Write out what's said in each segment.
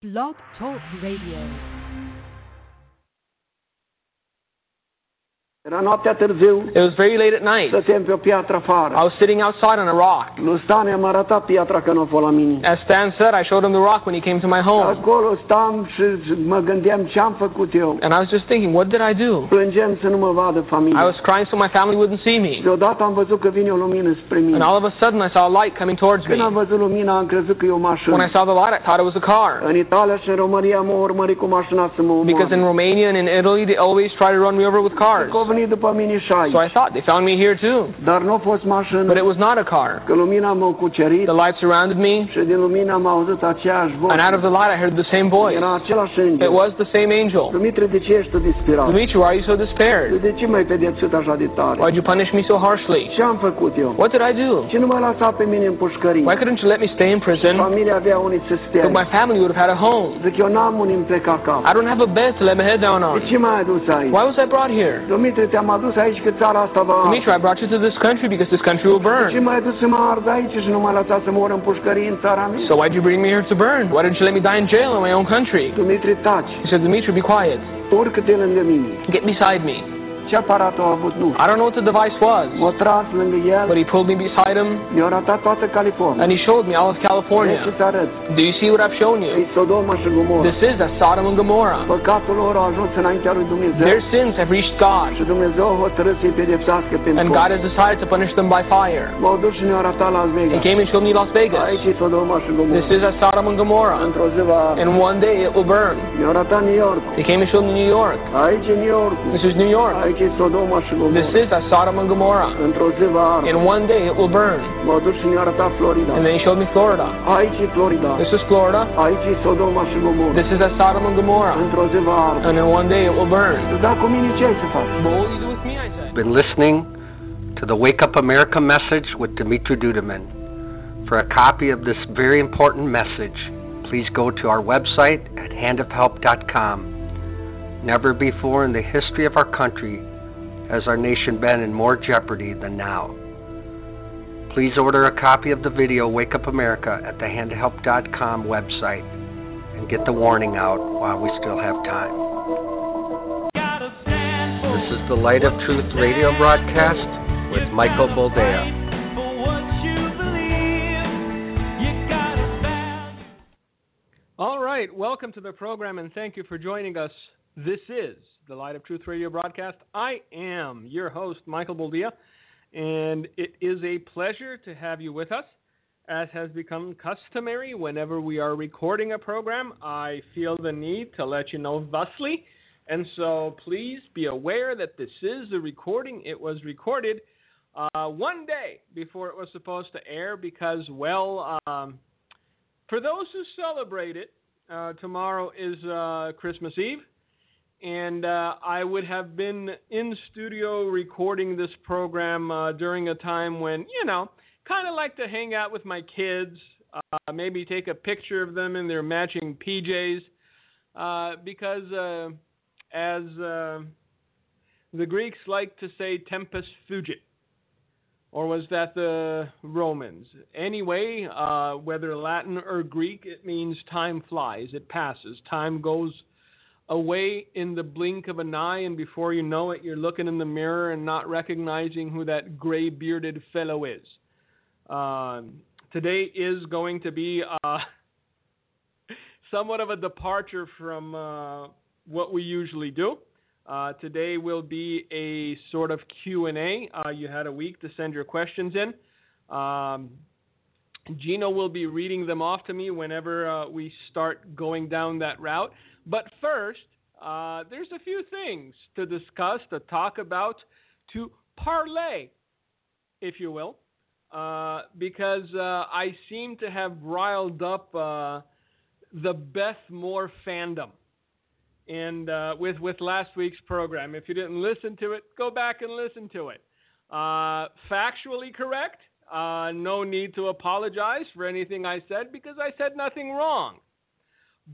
Blog Talk Radio. Era noaptea târziu, It was very late at night. stăteam pe o piatră I was sitting outside on a rock. Lui Stan i-am arătat piatra a fost la mine. As Stan said, I showed him the rock when he came to my home. Acolo stam și mă gândeam ce am făcut eu. And I was just thinking, what did I do? Plângeam să nu mă vadă I was crying so my family wouldn't see me. Deodată am văzut că vine o lumină spre mine. And all of a sudden, I saw a light coming towards me. Când am văzut lumina, am crezut că e o mașină. When I saw the light, I thought it was a car. În Italia și în România m-au urmărit cu mașina să mă Because in. Romania and in Italy, they always try to run me over with cars. După mine și So I thought they found me here too. Dar nu a fost mașină. But it was not a car. Că lumina m-a cucerit The light surrounded me, și din lumina am auzit aceeași voce. and out of the light, I heard the same voice. Era același It was the same angel. Dumitru, de ce ești disperat? Dimitri, why are you so despaired? De ce m-ai pedepsit așa de tare? Why'd you punish me so harshly? Ce am făcut eu? What did I do? Ce nu lăsat pe mine în pușcărie? Why couldn't you let me stay in prison? Familia avea unii. So my family would have had a home. Zic, eu n-am unii îmi pleca cap. I don't have a bed to lay my head down De on. ce m-ai adus aici? Why was I brought here? Dumitru, te-am adus aici că țara asta va... Dimitri, I brought you to this country because this country will De ce burn. m-ai adus să mă ard aici și nu m-ai lăsat să mor în pușcărie în țara mea? So why'd you bring me here to burn? Why didn't you let me die in jail in my own country? Dumitru, taci. He said, Dimitri, be quiet. Urcă-te lângă mine. Get beside me. Ce aparat a avut? Nu. I don't know what the device was, M-a tras lângă el, but he pulled me beside him mi-a arătat toată California. and he showed me all of California. arăt. Do you see what I've shown E you? Sodoma și Gomorra. This is a Sodom and Gomorrah. Păcatul lor a ajuns înaintea lui Dumnezeu. Their sins have reached God, Și Dumnezeu a hotărât să-i pedepsească pentru and God has decided to punish them by fire. M-au dus și ne-au arătat Las He came and showed me Las Vegas. Aici e Sodoma și Gomorra. This is that Sodom and Gomorrah. Într-o zi va... And one day it will burn. Ne-au arătat New York. He came and showed me New York. Aici e New York. This is New York. Aici Sodoma și This Gomorra. is that Sodom and Gomorrah. Într-o zi va arde. In one day it will burn. M-au dus și ne-au. And then he showed me Florida. Aici Florida. This is Florida. Aici Sodoma. This is that Sodom and Gomorrah. Într-o zi va arde. And in one day it will burn. Dar cu mine ce ai să faci? But what will you do with me, I said. been listening to the Wake Up America message with Dimitri Duduman. For a copy of this very important message, please go to our website at handofhelp.com. Never before in the history of our country has our nation been in more jeopardy than now. Please order a copy of the video Wake Up America at the handofhelp.com website and get the warning out while we still have time. This is the Light of Truth radio broadcast with Michael Boldea. All right, welcome to the program and thank you for joining us. This is the Light of Truth radio broadcast. I am your host, Michael Boldea, and it is a pleasure to have you with us. As has become customary, whenever we are recording a program, I feel the need to let you know thusly. And so please be aware that this is a recording. It was recorded uh, one day before it was supposed to air because, well, um, for those who celebrate it, uh, tomorrow is uh, Christmas Eve, and uh, I would have been in studio recording this program uh, during a time when, you know, kind of like to hang out with my kids, uh, maybe take a picture of them in their matching PJs, uh, because uh, as uh, the Greeks like to say, tempus fugit. Or was that the Romans? Anyway, whether Latin or Greek, it means time flies, it passes. Time goes away in the blink of an eye, and before you know it, you're looking in the mirror and not recognizing who that gray bearded fellow is. Um, today is going to be uh, somewhat of a departure from uh, what we usually do. Uh, today will be a sort of Q&A. Uh, you had a week to send your questions in. Um, Gino will be reading them off to me whenever uh, we start going down that route. But first, uh, there's a few things to discuss, to talk about, to parlay, if you will, uh, because uh, I seem to have riled up uh, the Beth Moore fandom and uh, with with last week's program. If you didn't listen to it, go back and listen to it. Uh, factually correct. No need to apologize for anything I said because I said nothing wrong.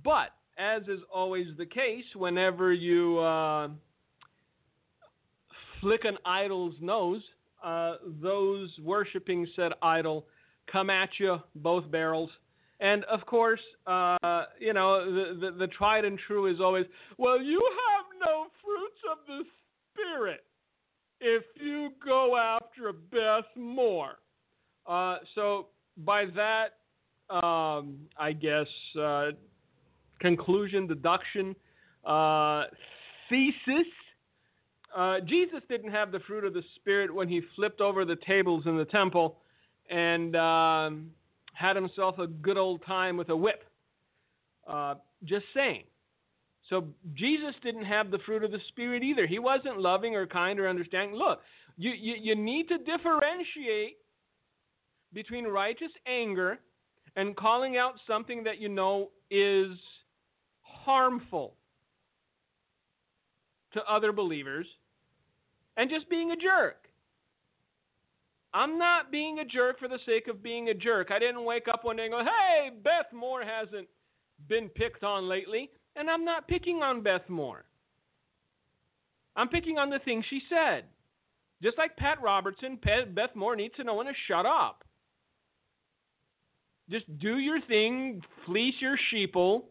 But as is always the case, whenever you uh, flick an idol's nose, uh, those worshiping said idol come at you both barrels And of course, uh, you know, the, the, the tried and true is always, well, you have no fruits of the Spirit if you go after Beth Moore. Uh, so, by that, um, I guess, uh, conclusion, deduction, uh, thesis, uh, Jesus didn't have the fruit of the Spirit when he flipped over the tables in the temple and um, had himself a good old time with a whip. Uh, just saying. So Jesus didn't have the fruit of the Spirit either. He wasn't loving or kind or understanding. Look, you, you, you need to differentiate between righteous anger and calling out something that you know is harmful to other believers and just being a jerk. I'm not being a jerk for the sake of being a jerk. I didn't wake up one day and go, hey, Beth Moore hasn't been picked on lately. And I'm not picking on Beth Moore. I'm picking on the things she said. Just like Pat Robertson, Beth Moore needs to know when to shut up. Just do your thing, fleece your sheeple.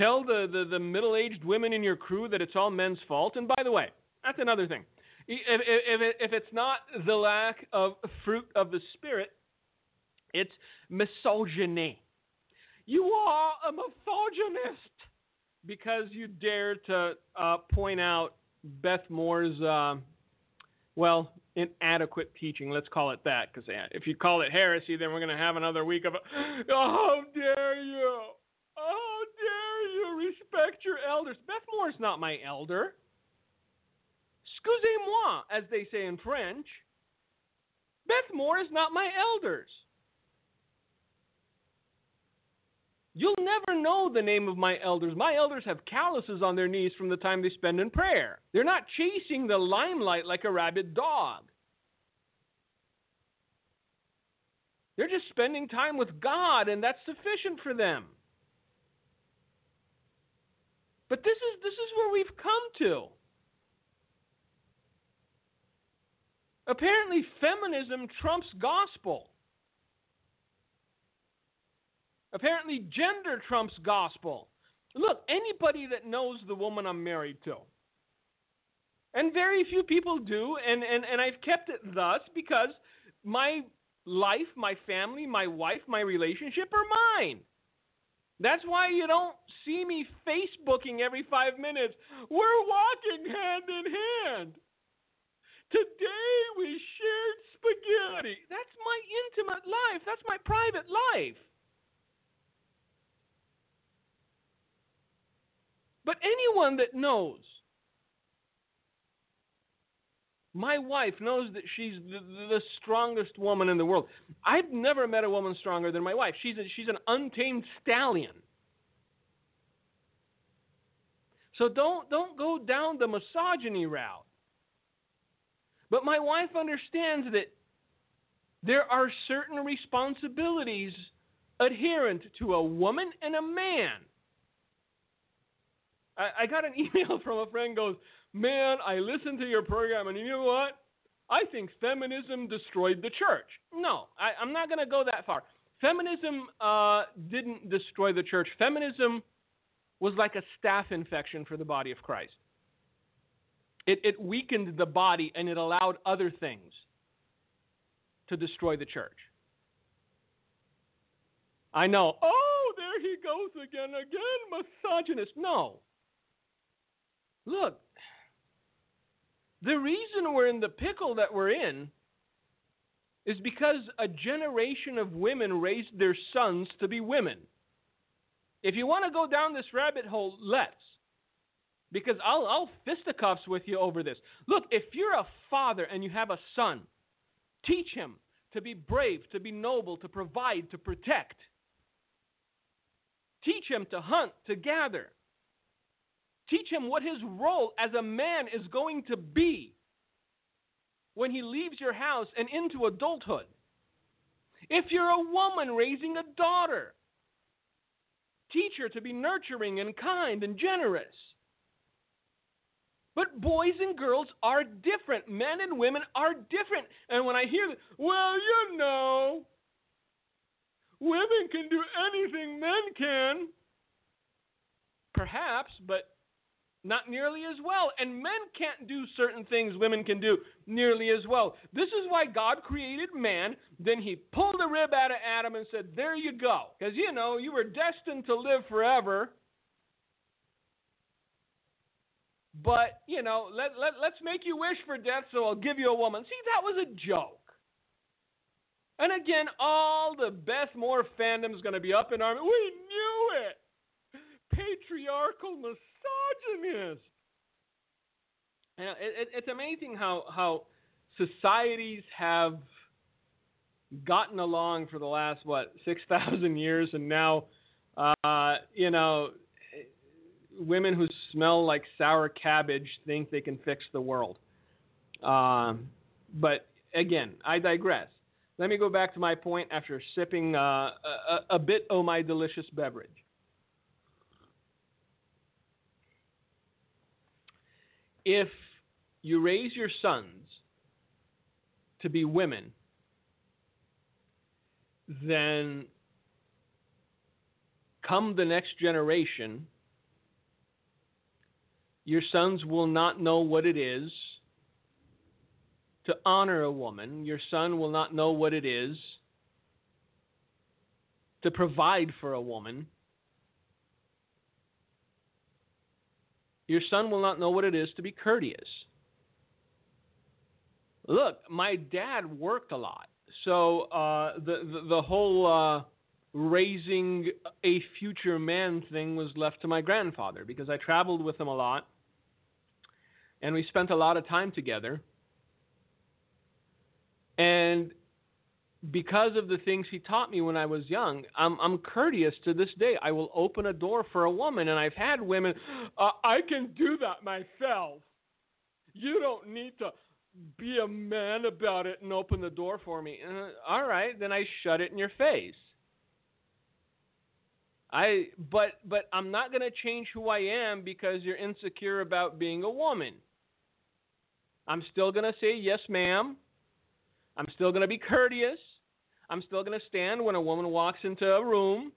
Tell the, the, the middle aged women in your crew that it's all men's fault. And by the way, that's another thing. If, if, if it's not the lack of fruit of the Spirit, it's misogyny. You are a misogynist because you dare to uh, point out Beth Moore's, uh, well, inadequate teaching. Let's call it that, because if you call it heresy, then we're going to have another week of, oh, how dare you? Respect your elders? Beth Moore's not my elder. Excusez-moi, as they say in French. Beth Moore is not my elders. You'll never know the name of my elders. My elders have calluses on their knees from the time they spend in prayer. They're not chasing the limelight like a rabid dog. They're just spending time with God, and that's sufficient for them. But this is this is where we've come to. Apparently, feminism trumps gospel. Apparently, gender trumps gospel. Look, anybody that knows the woman I'm married to, and very few people do, and, and, and I've kept it thus because my life, my family, my wife, my relationship are mine. That's why you don't see me Facebooking every five minutes. We're walking hand in hand. Today we shared spaghetti. That's my intimate life. That's my private life. But anyone that knows, my wife knows that she's the, the, strongest woman in the world. I've never met a woman stronger than my wife. She's, a, she's an untamed stallion. So don't, don't go down the misogyny route. But my wife understands that there are certain responsibilities adherent to a woman and a man. I, I got an email from a friend goes, Man, I listened to your program, and you know what? I think feminism destroyed the church. No, I, am not going to go that far. Feminism uh, didn't destroy the church. Feminism was like a staph infection for the body of Christ. It, it weakened the body and it allowed other things to destroy the church. I know, oh, there he goes again, again, misogynist. No. Look, the reason we're in the pickle that we're in is because a generation of women raised their sons to be women. If you want to go down this rabbit hole, let's. Because I'll, I'll fisticuffs with you over this. Look, if you're a father and you have a son, teach him to be brave, to be noble, to provide, to protect. Teach him to hunt, to gather. Teach him what his role as a man is going to be when he leaves your house and into adulthood. If you're a woman raising a daughter, teach her to be nurturing and kind and generous. But boys and girls are different. Men and women are different. And when I hear, well, you know, women can do anything men can. Perhaps, but not nearly as well. And men can't do certain things women can do nearly as well. This is why God created man. Then he pulled a rib out of Adam and said, There you go. Because, you know, you were destined to live forever. But, you know, let, let, let's make you wish for death, so I'll give you a woman. See, that was a joke. And again, all the Beth Moore fandom is going to be up in arms. We knew it. Patriarchal misogynist. It, it, it's amazing how how societies have gotten along for the last what six thousand years, and now, uh, you know, women who smell like sour cabbage think they can fix the world. Um, but again, I digress. Let me go back to my point after sipping uh, a, a bit of my delicious beverage. If you raise your sons to be women, then come the next generation, your sons will not know what it is to honor a woman. Your son will not know what it is to provide for a woman. Your son will not know what it is to be courteous. Look, my dad worked a lot. So uh, the, the, the whole uh, raising a future man thing was left to my grandfather because I traveled with him a lot and we spent a lot of time together. And because of the things he taught me when I was young, I'm, I'm courteous to this day. I will open a door for a woman, and I've had women, uh, I can do that myself. You don't need to be a man about it and open the door for me. Uh, all right, then I shut it in your face. I but but I'm not going to change who I am because you're insecure about being a woman. I'm still going to say yes, ma'am. I'm still going to be courteous. I'm still going to stand when a woman walks into a room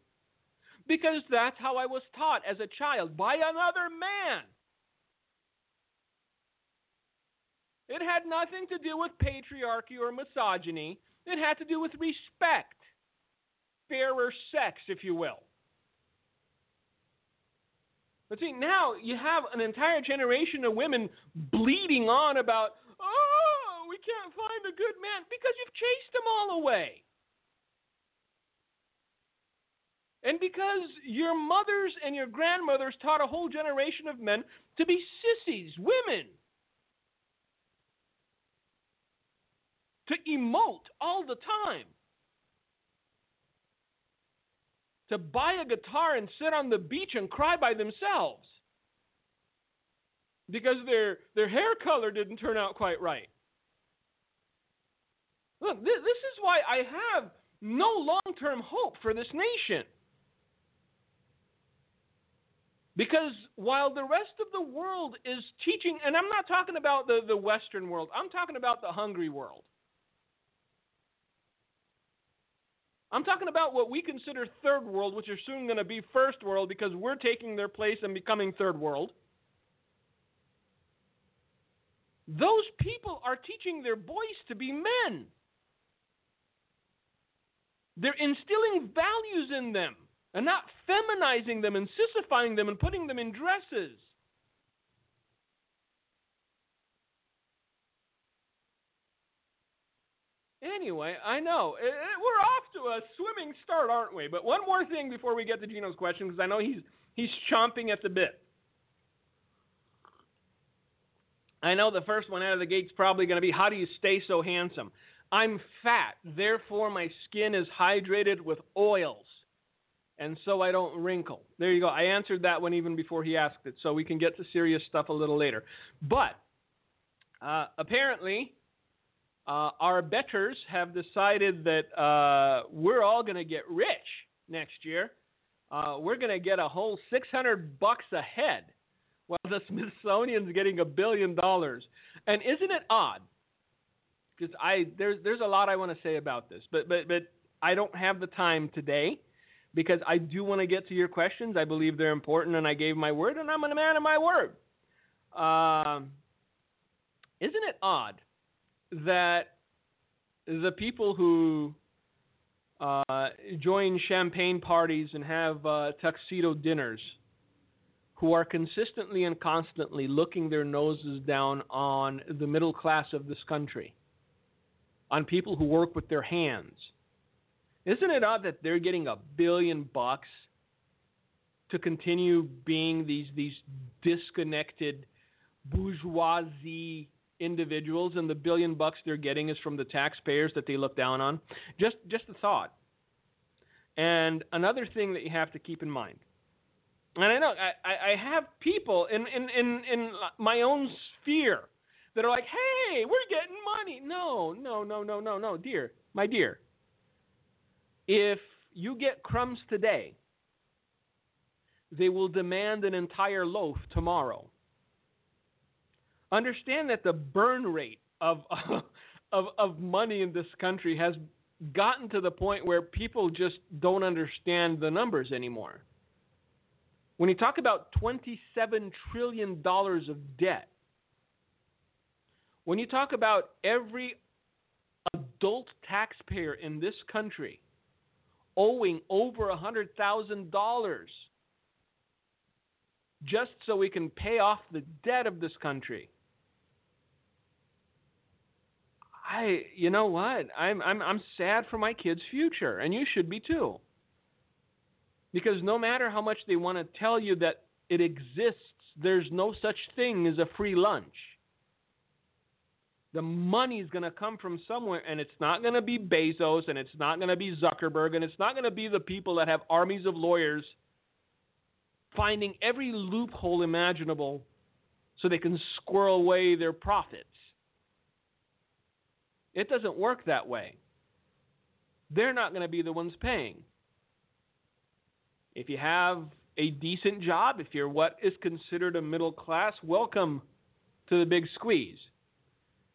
because that's how I was taught as a child by another man. It had nothing to do with patriarchy or misogyny. It had to do with respect, fairer sex, if you will. But see, now you have an entire generation of women bleeding on about, can't find a good man because you've chased them all away. And because your mothers and your grandmothers taught a whole generation of men to be sissies, women, to emote all the time, to buy a guitar and sit on the beach and cry by themselves because their, their hair color didn't turn out quite right. Look, this, this is why I have no long term hope for this nation. Because while the rest of the world is teaching, and I'm not talking about the, the Western world, I'm talking about the hungry world. I'm talking about what we consider third world, which are soon going to be first world because we're taking their place and becoming third world. Those people are teaching their boys to be men. They're instilling values in them and not feminizing them and sissifying them and putting them in dresses. Anyway, I know it, it, we're off to a swimming start, aren't we? But one more thing before we get to Gino's question, because I know he's he's chomping at the bit. I know the first one out of the gate's probably going to be, "How do you stay so handsome?" I'm fat, therefore my skin is hydrated with oils, and so I don't wrinkle. There you go. I answered that one even before he asked it, so we can get to serious stuff a little later. But uh, apparently, uh, our betters have decided that uh, we're all going to get rich next year. Uh, we're going to get a whole 600 bucks a head, while the Smithsonian's getting a billion dollars. And isn't it odd? Because I there's there's a lot I want to say about this, but but but I don't have the time today because I do want to get to your questions. I believe they're important, and I gave my word, and I'm a man of my word. Um, isn't it odd that the people who uh, join champagne parties and have uh, tuxedo dinners, who are consistently and constantly looking their noses down on the middle class of this country, on people who work with their hands. Isn't it odd that they're getting a billion bucks to continue being these these disconnected bourgeoisie individuals and the billion bucks they're getting is from the taxpayers that they look down on. Just just a thought. And another thing that you have to keep in mind. And I know I, I have people in, in, in, in my own sphere that are like, hey, we're getting money. No, no, no, no, no, no, dear, my dear. If you get crumbs today, they will demand an entire loaf tomorrow understand that the burn rate of, of, of money in this country has gotten to the point where people just don't understand the numbers anymore. When you talk about $27 trillion of debt, when you talk about every adult taxpayer in this country owing over $100,000 just so we can pay off the debt of this country, I, you know what? I'm, I'm, I'm sad for my kids' future, and you should be too. Because no matter how much they want to tell you that it exists, there's no such thing as a free lunch. The money is going to come from somewhere, and it's not going to be Bezos, and it's not going to be Zuckerberg, and it's not going to be the people that have armies of lawyers finding every loophole imaginable so they can squirrel away their profits. It doesn't work that way. They're not going to be the ones paying. If you have a decent job, if you're what is considered a middle class, welcome to the big squeeze.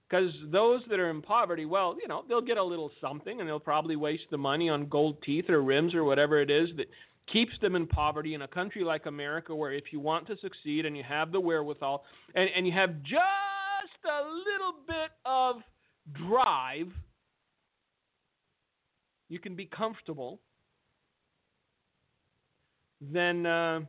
Because those that are in poverty, well, you know, they'll get a little something and they'll probably waste the money on gold teeth or rims or whatever it is that keeps them in poverty in a country like America where if you want to succeed and you have the wherewithal and, and you have just a little bit of drive, you can be comfortable, then uh,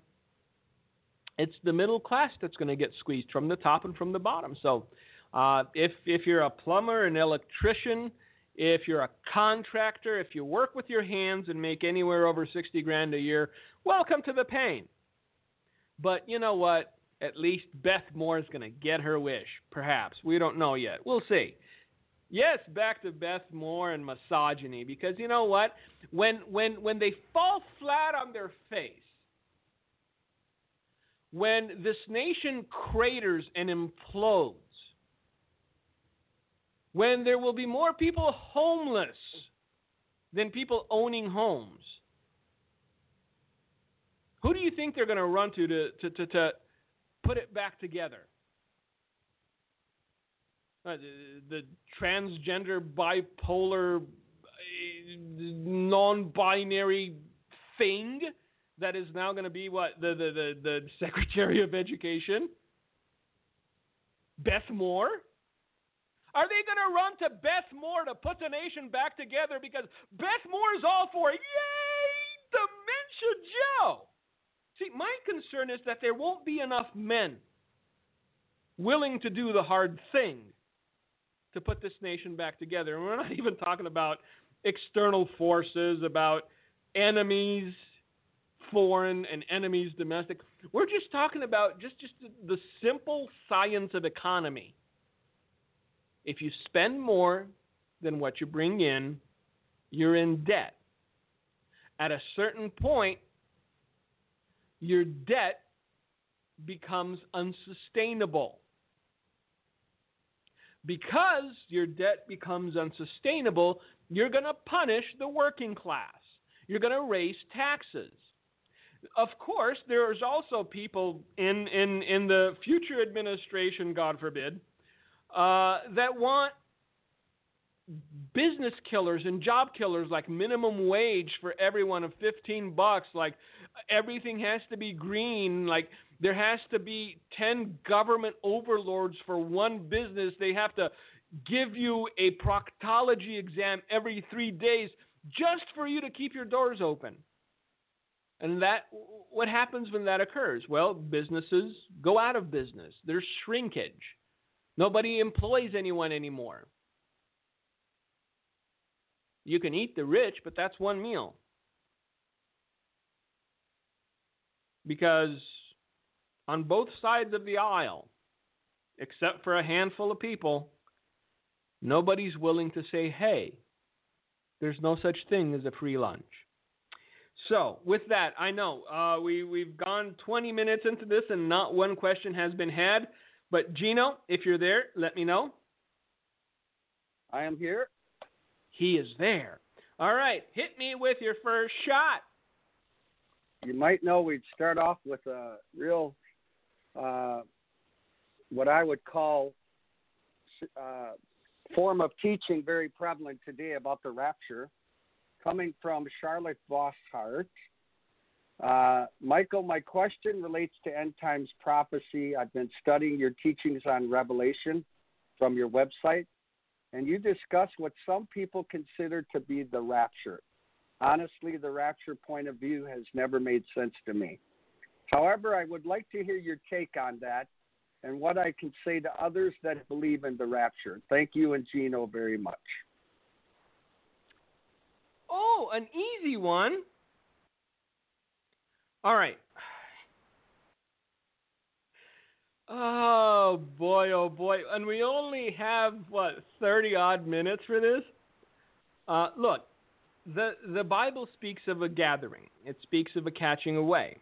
it's the middle class that's going to get squeezed from the top and from the bottom. So uh, if, if you're a plumber, an electrician, if you're a contractor, if you work with your hands and make anywhere over 60 grand a year, welcome to the pain. But you know what? At least Beth Moore is going to get her wish. Perhaps. We don't know yet. We'll see. Yes, back to Beth Moore and misogyny because you know what? When when when they fall flat on their face, when this nation craters and implodes, when there will be more people homeless than people owning homes, who do you think they're going to run to to, to, to, to put it back together? uh, the, the transgender, bipolar, non-binary thing that is now going to be what the, the the the Secretary of Education, Beth Moore. Are they going to run to Beth Moore to put the nation back together because Beth Moore is all for yay dementia Joe? See, my concern is that there won't be enough men willing to do the hard thing to put this nation back together. And we're not even talking about external forces, about enemies foreign and enemies domestic. We're just talking about just, just the simple science of economy. If you spend more than what you bring in, you're in debt. At a certain point, your debt becomes unsustainable. Because your debt becomes unsustainable, you're going to punish the working class. You're going to raise taxes. Of course, there's also people in, in, in the future administration, God forbid, uh, that want business killers and job killers like minimum wage for everyone of 15 bucks like everything has to be green like there has to be 10 government overlords for one business. They have to give you a proctology exam every 3 days just for you to keep your doors open. And that what happens when that occurs? Well businesses go out of business. There's shrinkage nobody employs anyone anymore you can eat the rich, but that's one meal. Because on both sides of the aisle, except for a handful of people, nobody's willing to say, hey, there's no such thing as a free lunch. So, with that, I know uh, we, we've gone 20 minutes into this and not one question has been had. But, Gino, if you're there, let me know. I am here. He is there. All right, hit me with your first shot. You might know we'd start off with a real, uh, what I would call, uh, form of teaching very prevalent today about the rapture, coming from Charlotte Bosshart. Uh, Michael, my question relates to end times prophecy. I've been studying your teachings on Revelation from your website and you discuss what some people consider to be the rapture. Honestly, the rapture point of view has never made sense to me. However, I would like to hear your take on that and what I can say to others that believe in the rapture. Thank you and Gino very much. Oh, an easy one. All right. Oh boy, oh boy, and we only have what thirty odd minutes for this. Uh, look, the the Bible speaks of a gathering. It speaks of a catching away.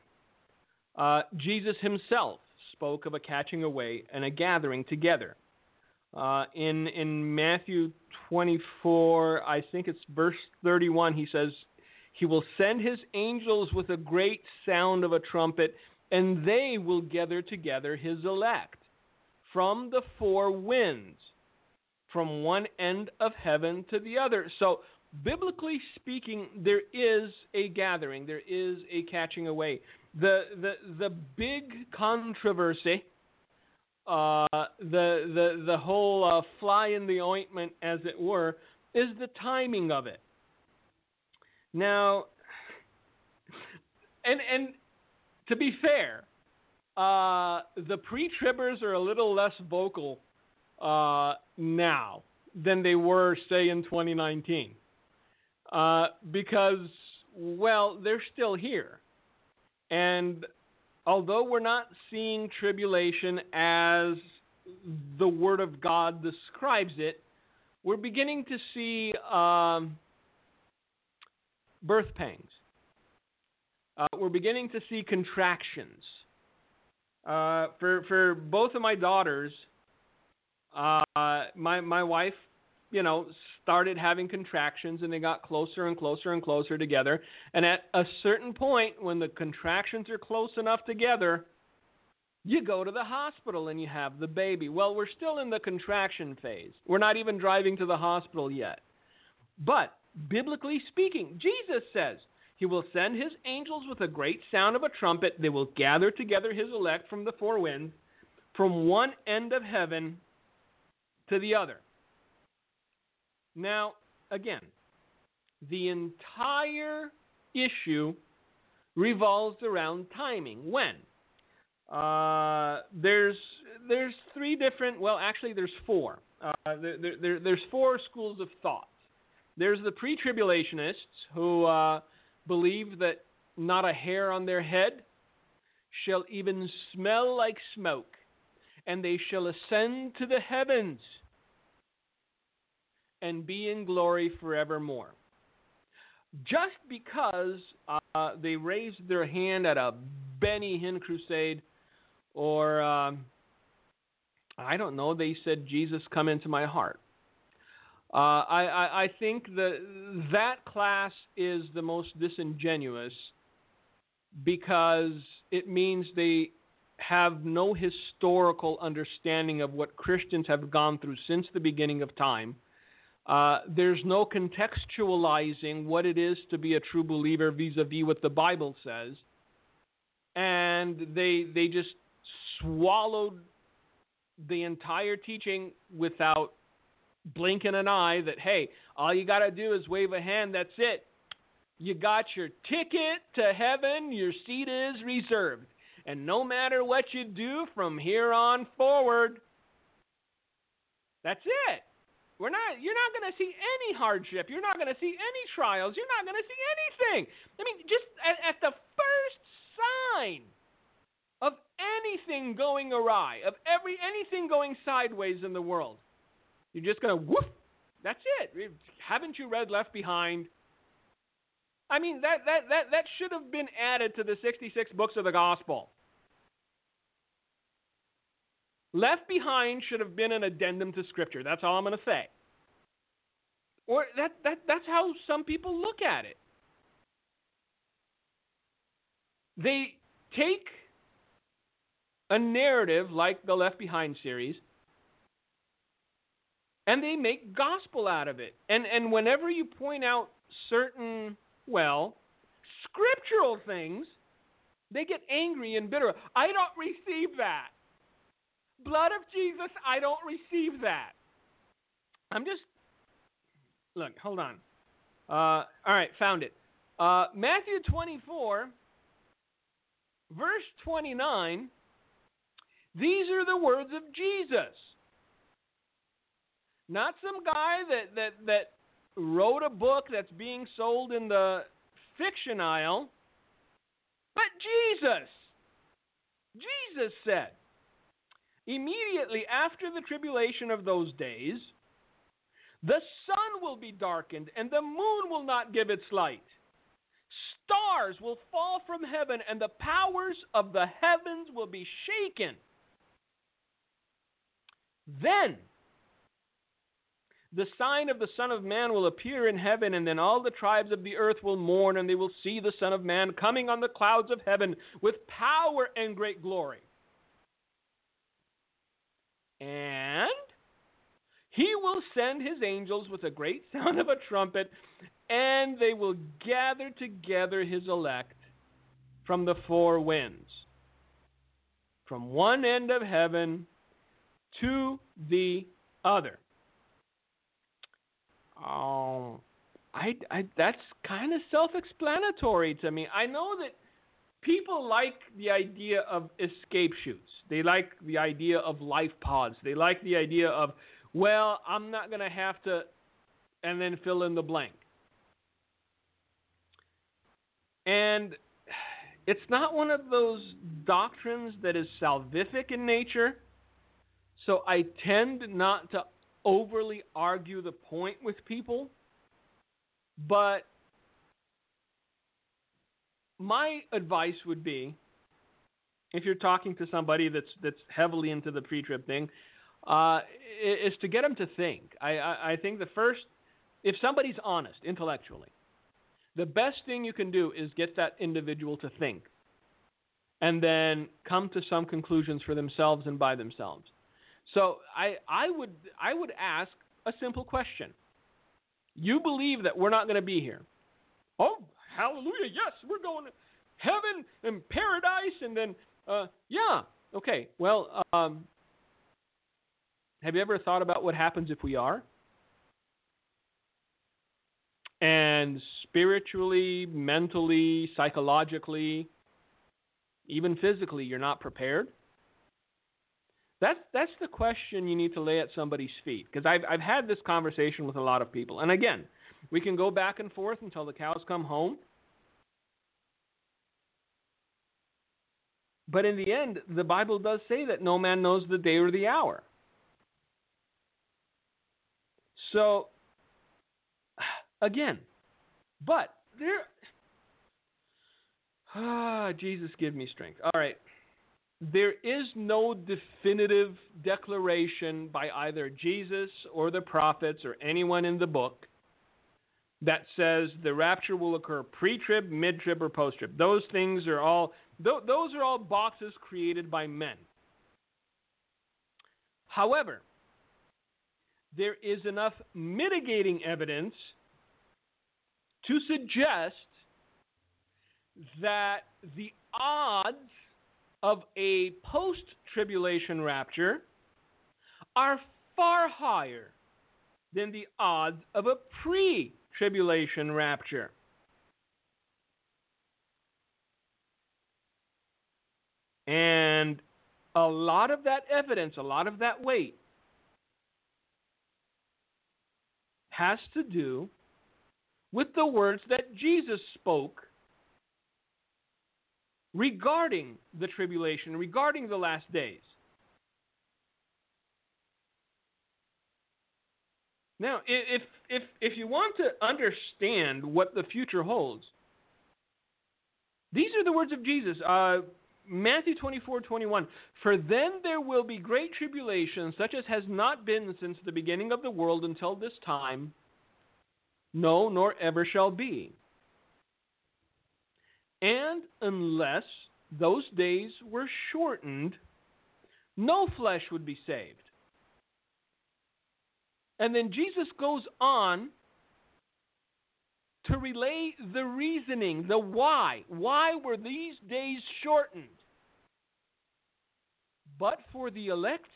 Uh, Jesus himself spoke of a catching away and a gathering together. Uh, in in Matthew 24, I think it's verse 31, he says, "He will send his angels with a great sound of a trumpet." and they will gather together his elect from the four winds, from one end of heaven to the other. So, biblically speaking, there is a gathering, there is a catching away. The, the, the big controversy, uh, the, the, the whole uh, fly in the ointment, as it were, is the timing of it. Now, and, and to be fair, uh, the pre-tribbers are a little less vocal uh, now than they were, say, in 2019, uh, because well, they're still here, and although we're not seeing tribulation as the Word of God describes it, we're beginning to see um, birth pangs uh, we're beginning to see contractions. Uh, for for both of my daughters, uh, my my wife, you know, started having contractions, and they got closer and closer and closer together. And at a certain point, when the contractions are close enough together, you go to the hospital and you have the baby. Well, we're still in the contraction phase. We're not even driving to the hospital yet. But biblically speaking, Jesus says he will send his angels with a great sound of a trumpet. They will gather together his elect from the four winds, from one end of heaven to the other. Now, again, the entire issue revolves around timing. When? Uh, there's there's three different. Well, actually, there's four. Uh, there, there, there's four schools of thought. There's the pre-tribulationists who uh, believe that not a hair on their head shall even smell like smoke, and they shall ascend to the heavens and be in glory forevermore. Just because uh, they raised their hand at a Benny Hinn crusade, or um, I don't know, they said, Jesus, come into my heart. Uh, I, I, I think that that class is the most disingenuous because it means they have no historical understanding of what Christians have gone through since the beginning of time. Uh, there's no contextualizing what it is to be a true believer vis-a-vis what the Bible says, and they they just swallowed the entire teaching without blinking an eye. That hey, all you got to do is wave a hand. That's it. You got your ticket to heaven. Your seat is reserved. And no matter what you do from here on forward, that's it. We're not you're not going to see any hardship. You're not going to see any trials. You're not going to see anything. I mean, just at, at the first sign of anything going awry, of every anything going sideways in the world, you're just to woof. That's it. Haven't you read Left Behind? I mean, that, that, that, that should have been added to the 66 books of the gospel. Left Behind should have been an addendum to Scripture. That's all I'm going to say. Or that, that, that's how some people look at it. They take a narrative like the Left Behind series and they make gospel out of it. And, and whenever you point out certain, well, scriptural things, they get angry and bitter. I don't receive that blood of Jesus, I don't receive that. I'm just look. Hold on. Uh, all right, found it. Uh, Matthew 24, verse 29. These are the words of Jesus. Not some guy that, that, that wrote a book that's being sold in the fiction aisle, but Jesus. Jesus said, Immediately after the tribulation of those days, the sun will be darkened, and the moon will not give its light. Stars will fall from heaven, and the powers of the heavens will be shaken. Then the sign of the Son of Man will appear in heaven, and then all the tribes of the earth will mourn, and they will see the Son of Man coming on the clouds of heaven with power and great glory. And he will send his angels with a great sound of a trumpet, and they will gather together his elect from the four winds, from one end of heaven to the other. Oh, I, I that's kind of self-explanatory to me. I know that people like the idea of escape chutes. They like the idea of life pods. They like the idea of, well, I'm not going to have to, and then fill in the blank. And it's not one of those doctrines that is salvific in nature. So I tend not to overly argue the point with people. But my advice would be if you're talking to somebody that's that's heavily into the pre-trib thing, uh, is to get them to think. I, I, I think the first, if somebody's honest intellectually, the best thing you can do is get that individual to think, and then come to some conclusions for themselves and by themselves. So I I would I would ask a simple question. You believe that we're not going to be here? Oh, hallelujah! Yes, we're going to heaven and paradise, and then uh, yeah. Okay. Well, um, have you ever thought about what happens if we are? And spiritually, mentally, psychologically, even physically, you're not prepared. That's that's the question you need to lay at somebody's feet. Because I've I've had this conversation with a lot of people, and again, we can go back and forth until the cows come home. But in the end, the Bible does say that no man knows the day or the hour. So, again, but there. Ah, Jesus, give me strength. All right. There is no definitive declaration by either Jesus or the prophets or anyone in the book that says the rapture will occur pre trib, mid trib, or post trib. Those things are all Th- those are all boxes created by men. However, there is enough mitigating evidence to suggest that the odds of a post tribulation rapture are far higher than the odds of a pre tribulation rapture. And a lot of that evidence, a lot of that weight, has to do with the words that Jesus spoke regarding the tribulation, regarding the last days. Now, if if if you want to understand what the future holds, these are the words of Jesus. Uh, Matthew 24, 21. For then there will be great tribulation, such as has not been since the beginning of the world until this time, no, nor ever shall be. And unless those days were shortened, no flesh would be saved. And then Jesus goes on to relay the reasoning, the why. Why were these days shortened? But for the elect's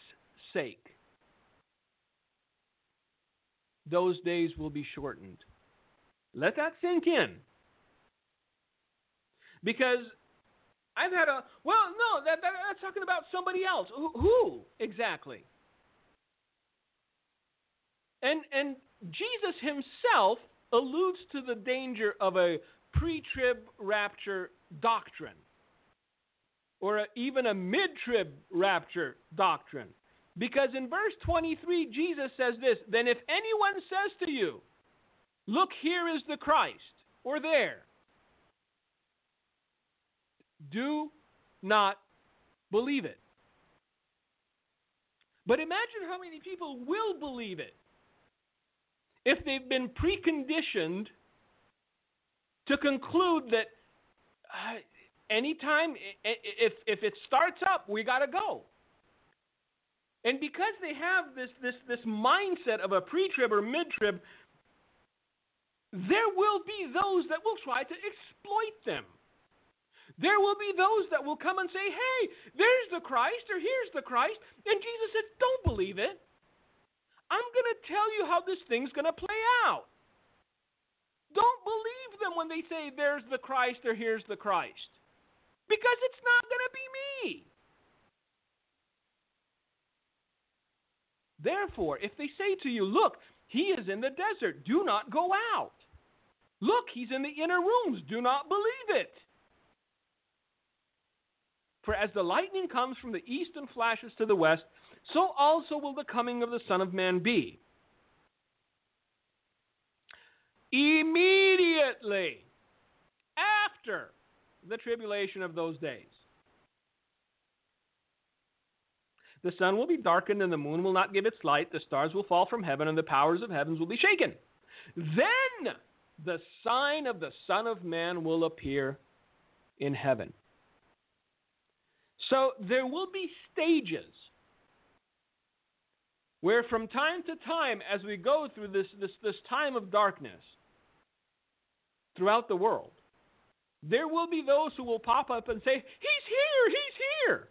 sake, those days will be shortened. Let that sink in. Because I've had a well, no, that, that that's talking about somebody else. Who, who exactly? And and Jesus himself alludes to the danger of a pre-trib rapture doctrine, or a, even a mid-trib rapture doctrine, because in verse 23 Jesus says this: Then if anyone says to you, "Look, here is the Christ," or there, do not believe it. But imagine how many people will believe it if they've been preconditioned to conclude that uh, anytime if if it starts up, we got to go. And because they have this this this mindset of a pre-trib or mid-trib, there will be those that will try to exploit them. There will be those that will come and say, hey, there's the Christ, or here's the Christ. And Jesus says, don't believe it. I'm going to tell you how this thing's going to play out. Don't believe them when they say, there's the Christ, or here's the Christ. Because it's not going to be me. Therefore, if they say to you, look, he is in the desert, do not go out. Look, he's in the inner rooms, do not believe it. For as the lightning comes from the east and flashes to the west, so also will the coming of the Son of Man be. Immediately after the tribulation of those days, the sun will be darkened and the moon will not give its light, the stars will fall from heaven, and the powers of heavens will be shaken. Then the sign of the Son of Man will appear in heaven. So there will be stages where from time to time, as we go through this, this, this time of darkness throughout the world, there will be those who will pop up and say, He's here, He's here.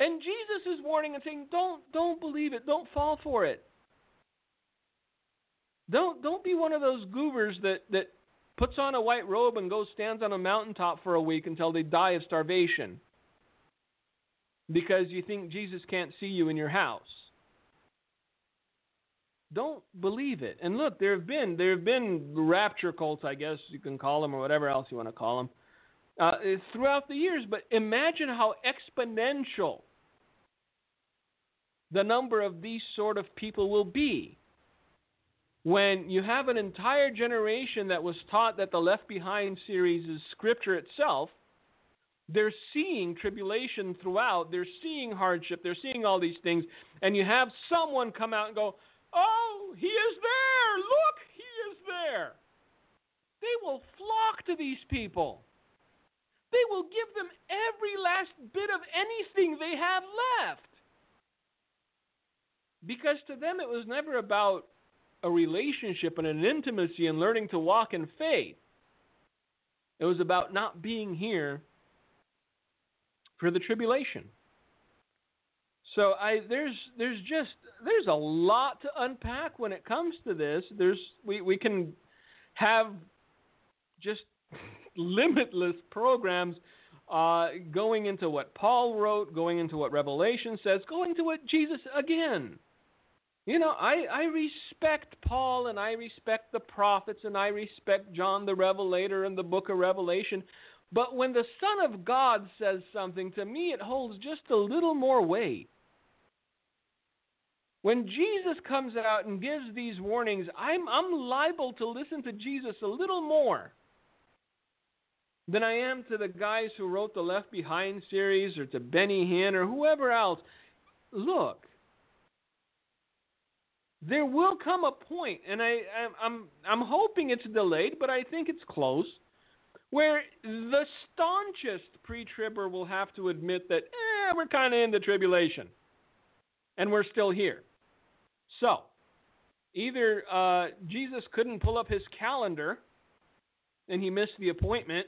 And Jesus is warning and saying, Don't don't believe it, don't fall for it. Don't don't be one of those goobers that, that puts on a white robe and goes stands on a mountaintop for a week until they die of starvation because you think Jesus can't see you in your house. Don't believe it. And look, there have been there have been rapture cults, I guess you can call them, or whatever else you want to call them, uh, throughout the years. But imagine how exponential the number of these sort of people will be when you have an entire generation that was taught that the Left Behind series is scripture itself, they're seeing tribulation throughout, they're seeing hardship, they're seeing all these things, and you have someone come out and go, Oh, he is there! Look, he is there! They will flock to these people. They will give them every last bit of anything they have left. Because to them it was never about a relationship and an intimacy and learning to walk in faith. It was about not being here for the tribulation. So I there's there's just there's a lot to unpack when it comes to this. There's we, we can have just limitless programs uh, going into what Paul wrote, going into what Revelation says, going into what Jesus again. You know, I, I respect Paul and I respect the prophets and I respect John the Revelator and the book of Revelation. But when the Son of God says something, to me it holds just a little more weight. When Jesus comes out and gives these warnings, I'm, I'm liable to listen to Jesus a little more than I am to the guys who wrote the Left Behind series or to Benny Hinn or whoever else. Look, there will come a point, and I, I'm, I'm hoping it's delayed, but I think it's close, where the staunchest pre-tribber will have to admit that, eh, we're kind of in the tribulation, and we're still here. So, either uh, Jesus couldn't pull up his calendar and he missed the appointment,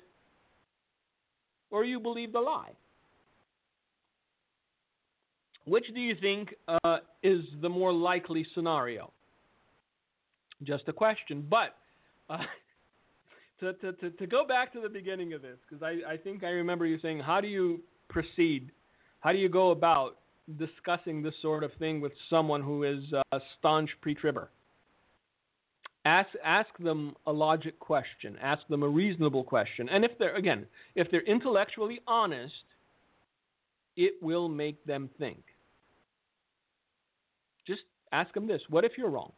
or you believe the lie. Which do you think uh, is the more likely scenario? Just a question. But uh, to, to, to, to, go back to the beginning of this, because I, I think I remember you saying, how do you proceed? How do you go about discussing this sort of thing with someone who is a staunch pre-tribber. Ask ask them a logic question. Ask them a reasonable question. And if they're again, if they're intellectually honest, it will make them think. Ask them this: What if you're wrong?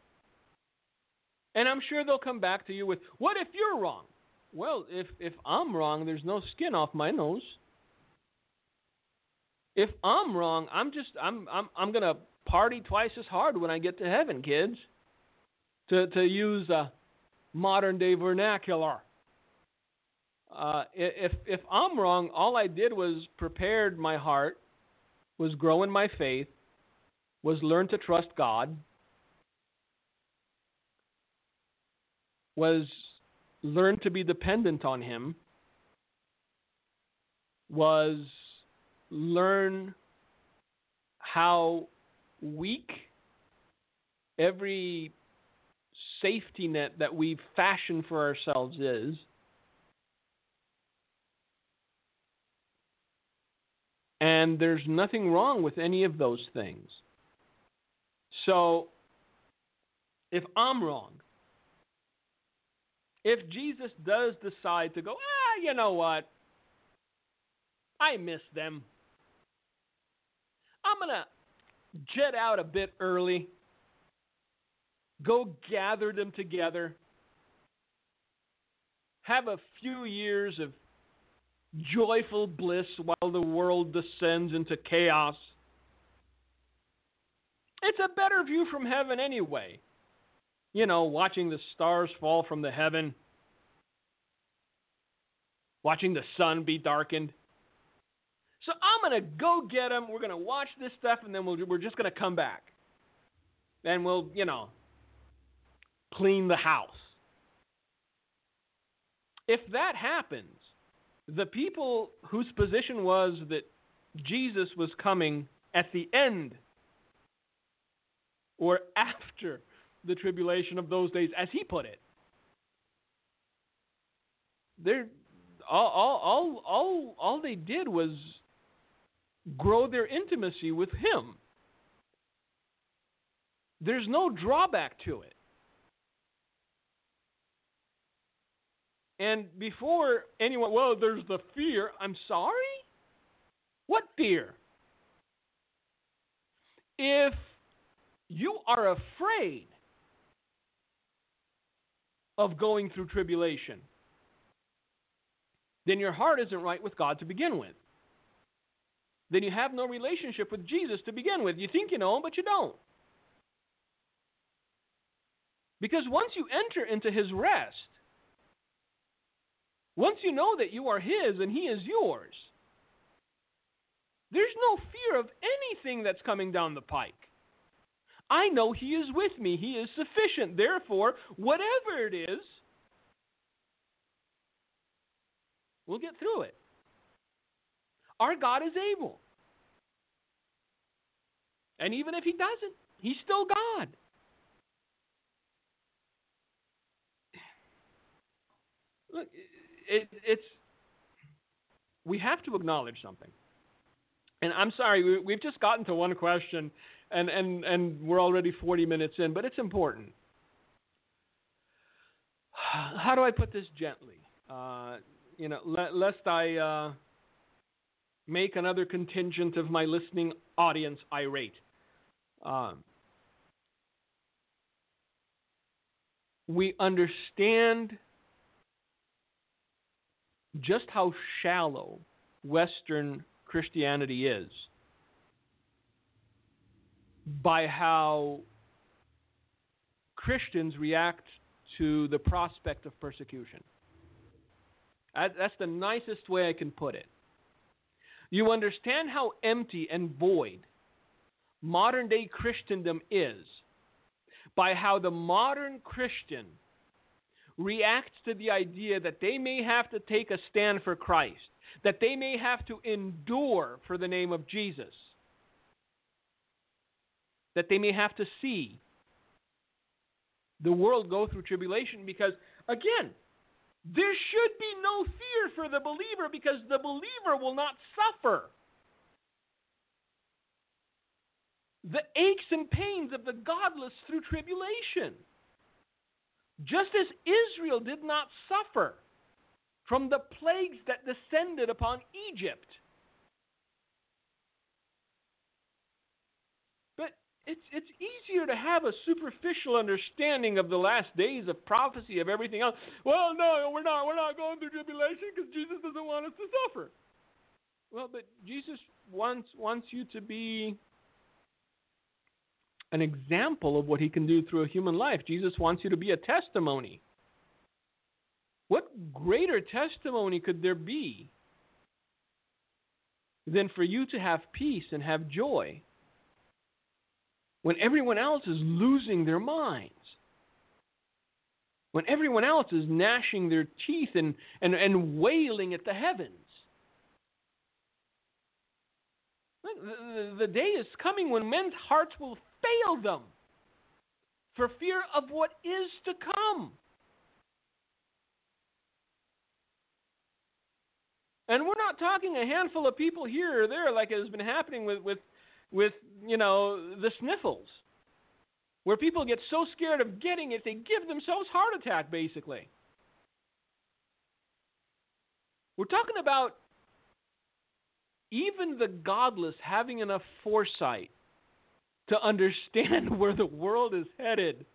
And I'm sure they'll come back to you with, "What if you're wrong?" Well, if if I'm wrong, there's no skin off my nose if I'm wrong, I'm just I'm I'm I'm gonna party twice as hard when I get to heaven, kids. To to use a modern day vernacular. Uh, if if I'm wrong, all I did was prepared my heart, was grow in my faith, was learn to trust God, was learn to be dependent on Him, was learn how weak every safety net that we've fashioned for ourselves is. And there's nothing wrong with any of those things. So, if I'm wrong, if Jesus does decide to go, ah, you know what? I miss them. I'm going to jet out a bit early, go gather them together, have a few years of joyful bliss while the world descends into chaos. It's a better view from heaven anyway. You know, watching the stars fall from the heaven, watching the sun be darkened. So I'm going to go get them. We're going to watch this stuff, and then we we are just going to come back. And we'll, you know, clean the house. If that happens, the people whose position was that Jesus was coming at the end or after the tribulation of those days, as he put it, they're all, all, all, all, all they did was grow their intimacy with Him. There's no drawback to it. And before anyone, well, there's the fear. I'm sorry? What fear? If you are afraid of going through tribulation, then your heart isn't right with God to begin with then you have no relationship with Jesus to begin with. You think you know him, but you don't. Because once you enter into his rest, once you know that you are his and he is yours, there's no fear of anything that's coming down the pike. I know He is with me. He is sufficient. Therefore, whatever it is, we'll get through it. Our God is able. And even if He doesn't, He's still God. Look, it, it's we have to acknowledge something. And I'm sorry, we, have just gotten to one question, and, and, and we're already 40 minutes in, but it's important. How do I put this gently? Uh, you know, le- lest I uh, make another contingent of my listening audience irate. Um, we understand just how shallow Western Christianity is by how Christians react to the prospect of persecution. That's the nicest way I can put it. You understand how empty and void modern day Christendom is by how the modern Christian reacts to the idea that they may have to take a stand for Christ, that they may have to endure for the name of Jesus, that they may have to see the world go through tribulation because, again, there should be no fear for the believer because the believer will not suffer. The aches and pains of the godless through tribulation. Just as Israel did not suffer from the plagues that descended upon Egypt. But it's, it's easier to have a superficial understanding of the last days of prophecy of everything else. Well, no, we're not. We're not going through tribulation because Jesus doesn't want us to suffer. Well, but Jesus wants wants you to be an example of what he can do through a human life. Jesus wants you to be a testimony. What greater testimony could there be than for you to have peace and have joy when everyone else is losing their minds? When everyone else is gnashing their teeth and, and, and wailing at the heavens? The, the, the day is coming when men's hearts will fail them for fear of what is to come. And we're not talking a handful of people here or there like it has been happening with, with, with you know, the sniffles, where people get so scared of getting it they give themselves heart attack, basically. We're talking about even the godless having enough foresight to understand where the world is headed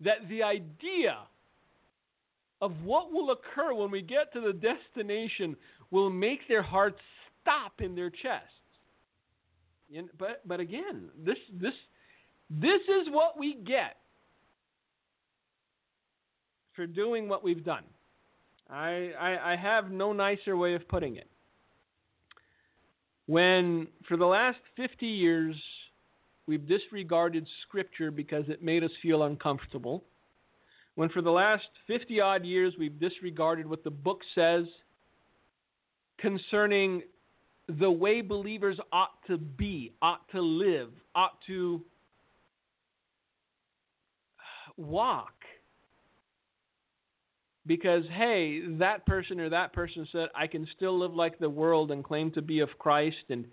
that the idea of what will occur when we get to the destination will make their hearts stop in their But but again, this this this is what we get for doing what we've done. I, I, I have no nicer way of putting it. When for the last 50 years we've disregarded Scripture because it made us feel uncomfortable when for the last 50 odd years we've disregarded what the book says concerning the way believers ought to be, ought to live, ought to walk. Because, hey, that person or that person said, I can still live like the world and claim to be of Christ. And,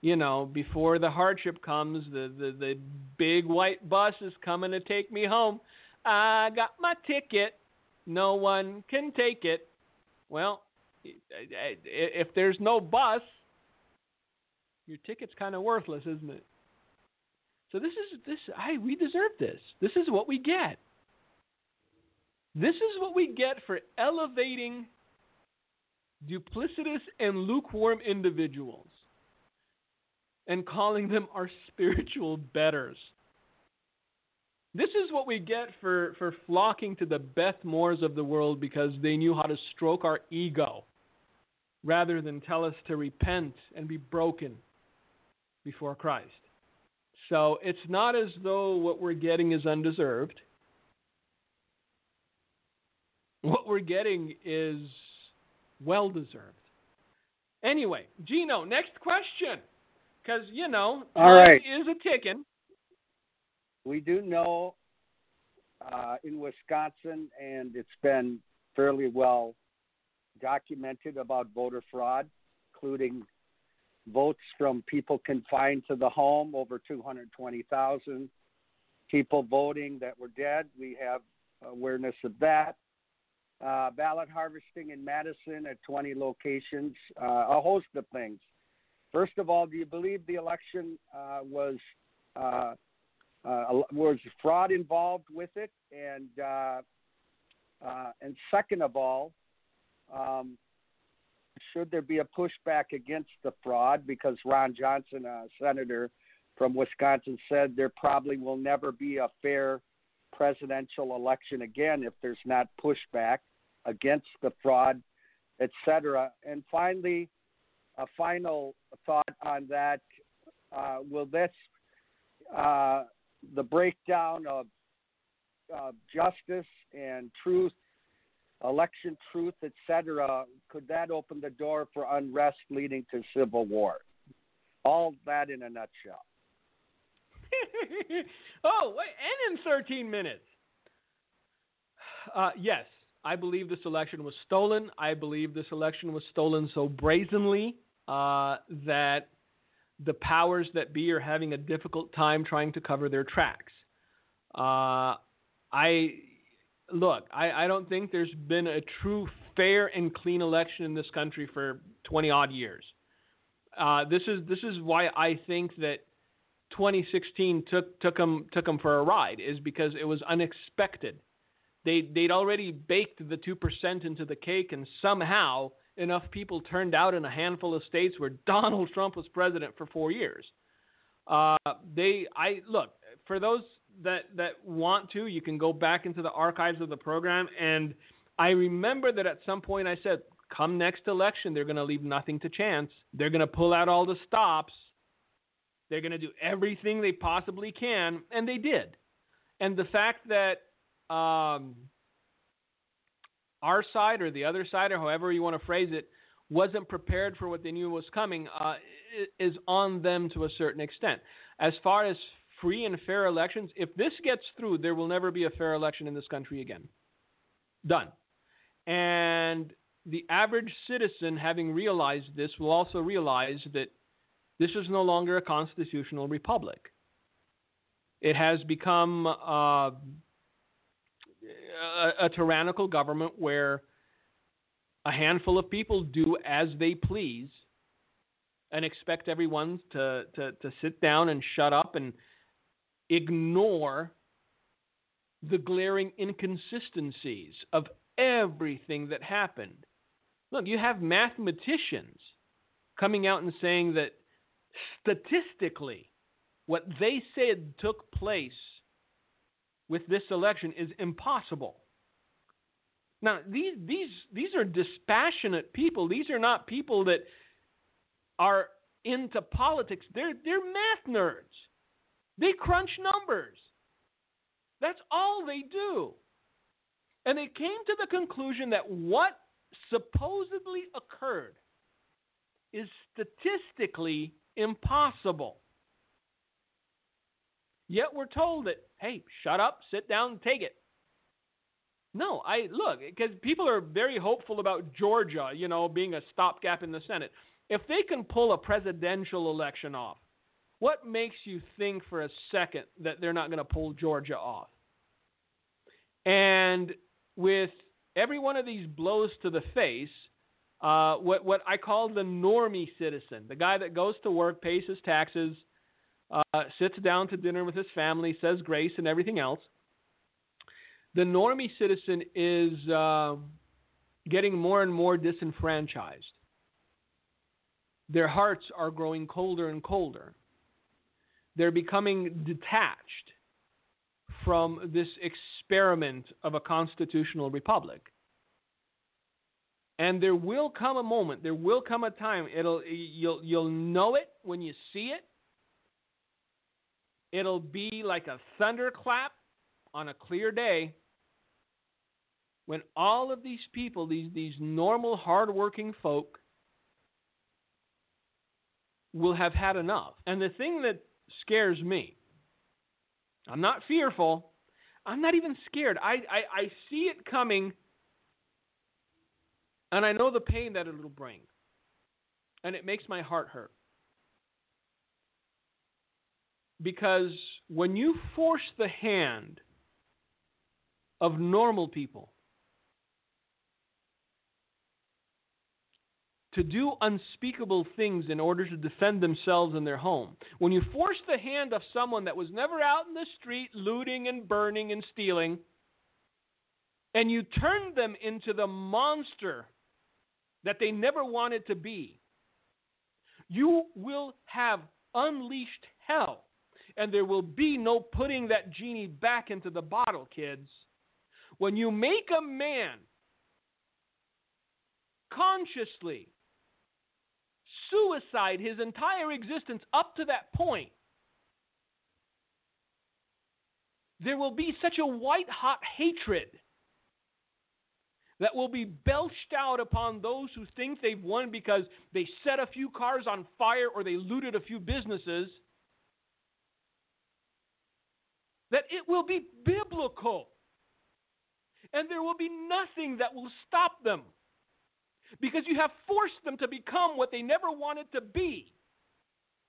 you know, before the hardship comes, the, the, the big white bus is coming to take me home. I got my ticket. No one can take it. Well, if there's no bus, your ticket's kind of worthless, isn't it? So this is this. I we deserve this. This is what we get. This is what we get for elevating duplicitous and lukewarm individuals and calling them our spiritual betters. This is what we get for, for flocking to the Beth Moores of the world because they knew how to stroke our ego rather than tell us to repent and be broken before Christ. So it's not as though what we're getting is undeserved. What we're getting is well deserved. Anyway, Gino, next question. Because, you know, All right. is a ticking. We do know uh, in Wisconsin, and it's been fairly well documented about voter fraud, including votes from people confined to the home, over 220,000 people voting that were dead. We have awareness of that. Uh, ballot harvesting in Madison at 20 locations, uh, a host of things. First of all, do you believe the election uh, was uh, uh, was fraud involved with it? And uh, and second of all, um, should there be a pushback against the fraud? Because Ron Johnson, a senator from Wisconsin, said there probably will never be a fair presidential election again if there's not pushback against the fraud, etc. And finally, a final thought on that: uh, Will this uh, the breakdown of uh, justice and truth election truth, etc., could that open the door for unrest leading to civil war? All that in a nutshell. oh, wait, and in 13 minutes. Uh, yes, I believe this election was stolen. I believe this election was stolen so brazenly uh, that the powers that be are having a difficult time trying to cover their tracks. Uh, I look, I, I don't think there's been a true fair and clean election in this country for 20 odd years. Uh, this is this is why I think that 2016 took took them took them for a ride is because it was unexpected. They they'd already baked the two percent into the cake, and somehow enough people turned out in a handful of states where Donald Trump was president for four years. Uh, they I look for those that that want to, you can go back into the archives of the program. And I remember that at some point I said, come next election, they're going to leave nothing to chance. They're going to pull out all the stops. They're going to do everything they possibly can, and they did. And the fact that um, our side or the other side, or however you want to phrase it, wasn't prepared for what they knew was coming uh, is on them to a certain extent. As far as free and fair elections. If this gets through, there will never be a fair election in this country again. Done. And the average citizen, having realized this, will also realize that this is no longer a constitutional republic. It has become uh, a, a tyrannical government where a handful of people do as they please and expect everyone to, to, to sit down and shut up and ignore the glaring inconsistencies of everything that happened. Look, you have mathematicians coming out and saying that statistically, what they said took place with this election is impossible. Now, these these these are dispassionate people. These are not people that are into politics. They're they're math nerds. They crunch numbers. That's all they do. And they came to the conclusion that what supposedly occurred is statistically impossible. Yet we're told that, hey, shut up, sit down, take it. No, I look, because people are very hopeful about Georgia, you know, being a stopgap in the Senate. If they can pull a presidential election off, what makes you think for a second that they're not going to pull Georgia off? And with every one of these blows to the face, uh, what what I call the normie citizen, the guy that goes to work, pays his taxes, uh, sits down to dinner with his family, says grace, and everything else. The normie citizen is uh, getting more and more disenfranchised. Their hearts are growing colder and colder they're becoming detached from this experiment of a constitutional republic. And there will come a moment, there will come a time, it'll you'll you'll know it when you see it. it'll be like a thunderclap on a clear day when all of these people, these, these normal, hardworking folk, will have had enough. And the thing that scares me, I'm not fearful, I'm not even scared. I, I, I see it coming, and I know the pain that it'll bring. And it makes my heart hurt. Because when you force the hand of normal people to do unspeakable things in order to defend themselves and their home, when you force the hand of someone that was never out in the street looting and burning and stealing, and you turn them into the monster that they never wanted to be, you will have unleashed hell and there will be no putting that genie back into the bottle, kids. When you make a man consciously suicide his entire existence up to that point, there will be such a white hot hatred that will be belched out upon those who think they've won because they set a few cars on fire or they looted a few businesses that it will be biblical. And there will be nothing that will stop them because you have forced them to become what they never wanted to be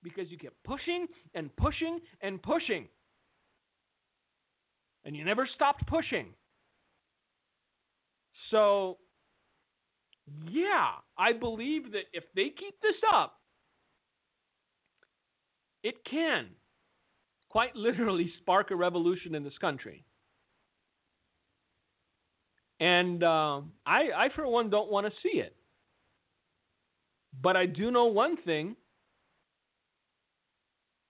because you kept pushing and pushing and pushing. And you never stopped pushing. So, yeah, I believe that if they keep this up, it can quite literally spark a revolution in this country. And uh, I, I, for one, don't want to see it. But I do know one thing.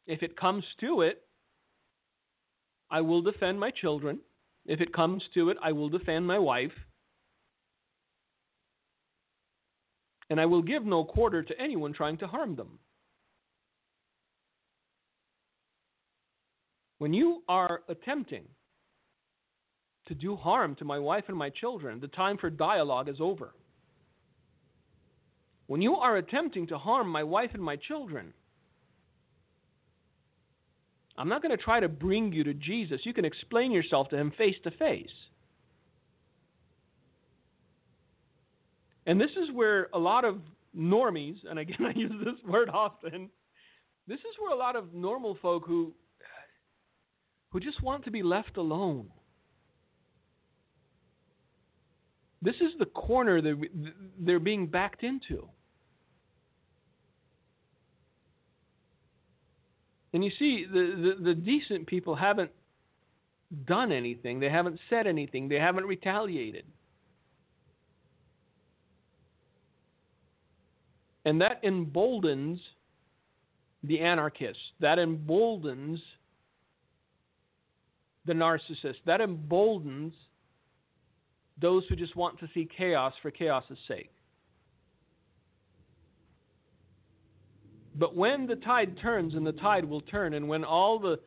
If it comes to it, I will defend my children. If it comes to it, I will defend my wife. And I will give no quarter to anyone trying to harm them. When you are attempting to do harm to my wife and my children, the time for dialogue is over. When you are attempting to harm my wife and my children, I'm not going to try to bring you to Jesus. You can explain yourself to him face to face. And this is where a lot of normies, and again I use this word often, this is where a lot of normal folk who who just want to be left alone. This is the corner they're, they're being backed into. And you see, the, the, the decent people haven't done anything, they haven't said anything, they haven't retaliated. And that emboldens the anarchists. That emboldens the narcissist. That emboldens those who just want to see chaos for chaos's sake. But when the tide turns, and the tide will turn, and when all the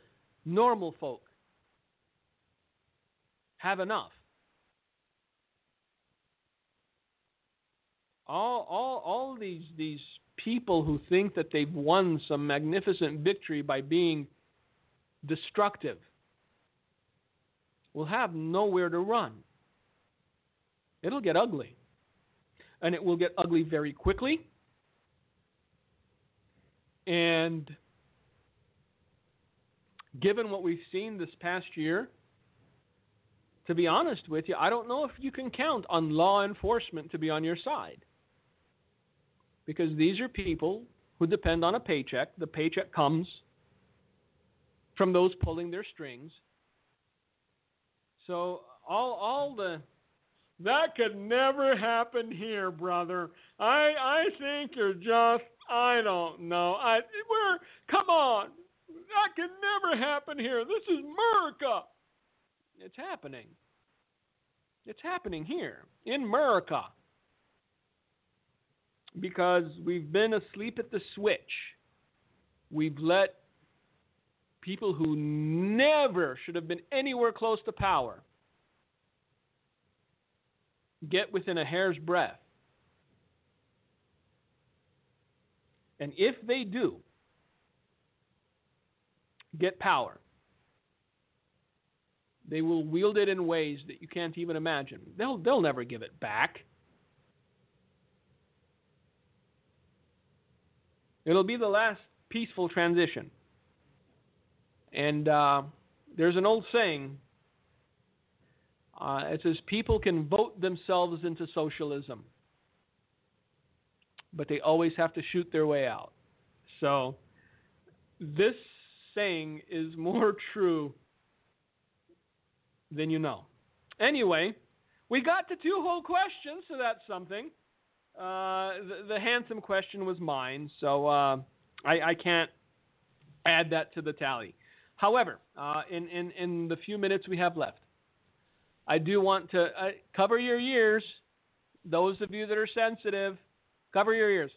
normal folk have enough, all, all, all these, these people who think that they've won some magnificent victory by being destructive will have nowhere to run. It'll get ugly. And it will get ugly very quickly. And given what we've seen this past year, to be honest with you, I don't know if you can count on law enforcement to be on your side. Because these are people who depend on a paycheck. The paycheck comes from those pulling their strings. So all all the that could never happen here, brother. I I think you're just I don't know. I we're come on. That could never happen here. This is America. It's happening. It's happening here in America. Because we've been asleep at the switch. We've let people who never should have been anywhere close to power get within a hair's breadth. And if they do get power, they will wield it in ways that you can't even imagine. They'll, they'll never give it back. It'll be the last peaceful transition. And uh, there's an old saying uh, it says people can vote themselves into socialism, but they always have to shoot their way out. So this saying is more true than you know. Anyway, we got to two whole questions, so that's something. Uh, the, the, handsome question was mine, so uh, I, I, can't add that to the tally. However, uh, in, in, in the few minutes we have left, I do want to uh, cover your ears. Those of you that are sensitive, cover your ears.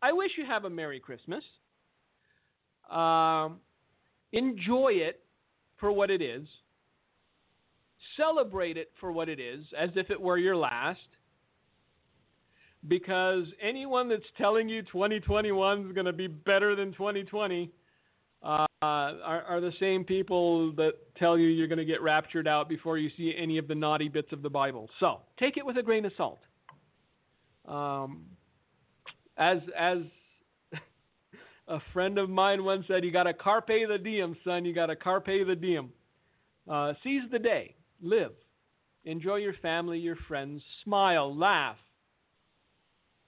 I wish you have a Merry Christmas. Um, enjoy it for what it is. Celebrate it for what it is, as if it were your last. Because anyone that's telling you 2021 is going to be better than 2020 uh, are, are the same people that tell you you're going to get raptured out before you see any of the naughty bits of the Bible. So take it with a grain of salt. Um, as as a friend of mine once said, you got to carpe the diem, son. You got to carpe the diem. Uh, seize the day, live, enjoy your family, your friends, smile, laugh.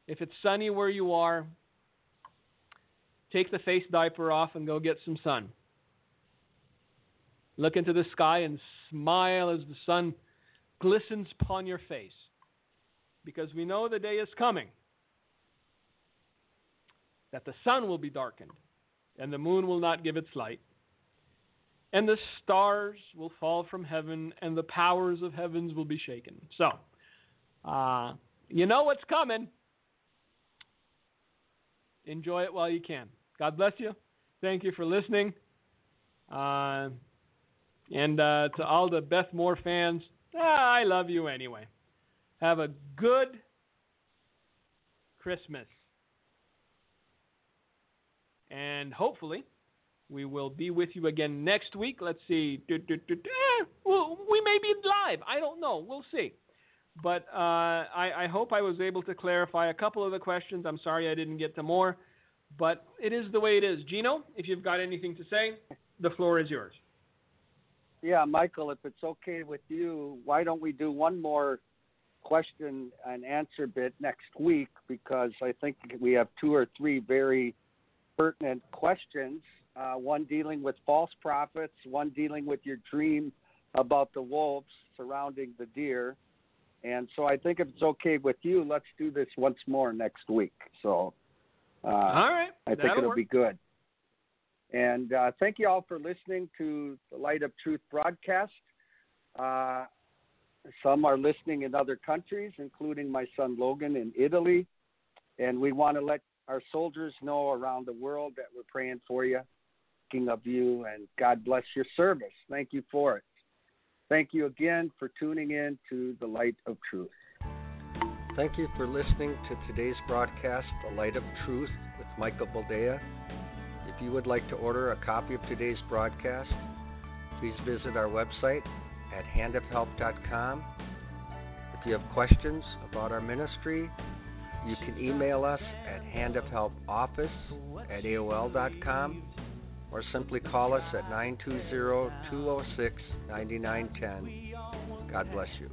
If it's sunny where you are, take the face diaper off and go get some sun. Look into the sky and smile as the sun glistens upon your face. Because we know the day is coming that the sun will be darkened and the moon will not give its light. And the stars will fall from heaven, and the powers of heavens will be shaken. So, uh, you know what's coming. Enjoy it while you can. God bless you. Thank you for listening. Uh, and uh, to all the Beth Moore fans, ah, I love you anyway. Have a good Christmas. And hopefully, we will be with you again next week. Let's see. Well, we may be live. I don't know. We'll see. But uh, I, I hope I was able to clarify a couple of the questions. I'm sorry I didn't get to more. But it is the way it is. Gino, if you've got anything to say, the floor is yours. Yeah, Michael, if it's okay with you, why don't we do one more question and answer bit next week? Because I think we have two or three very pertinent questions. Uh, one dealing with false prophets, one dealing with your dream about the wolves surrounding the deer. And so I think if it's okay with you, let's do this once more next week. So uh, all right. I think it'll work. be good. And uh, thank you all for listening to the Light of Truth broadcast. Uh, some are listening in other countries, including my son Logan in Italy. And we want to let our soldiers know around the world that we're praying for you, thinking of you, and God bless your service. Thank you for it. Thank you again for tuning in to the Light of Truth. Thank you for listening to today's broadcast, The Light of Truth with Michael Boldea. If you would like to order a copy of today's broadcast, please visit our website at handofhelp.com. If you have questions about our ministry, you can email us at handofhelpoffice at AOL.com or simply call us at 920 206 9910. God bless you.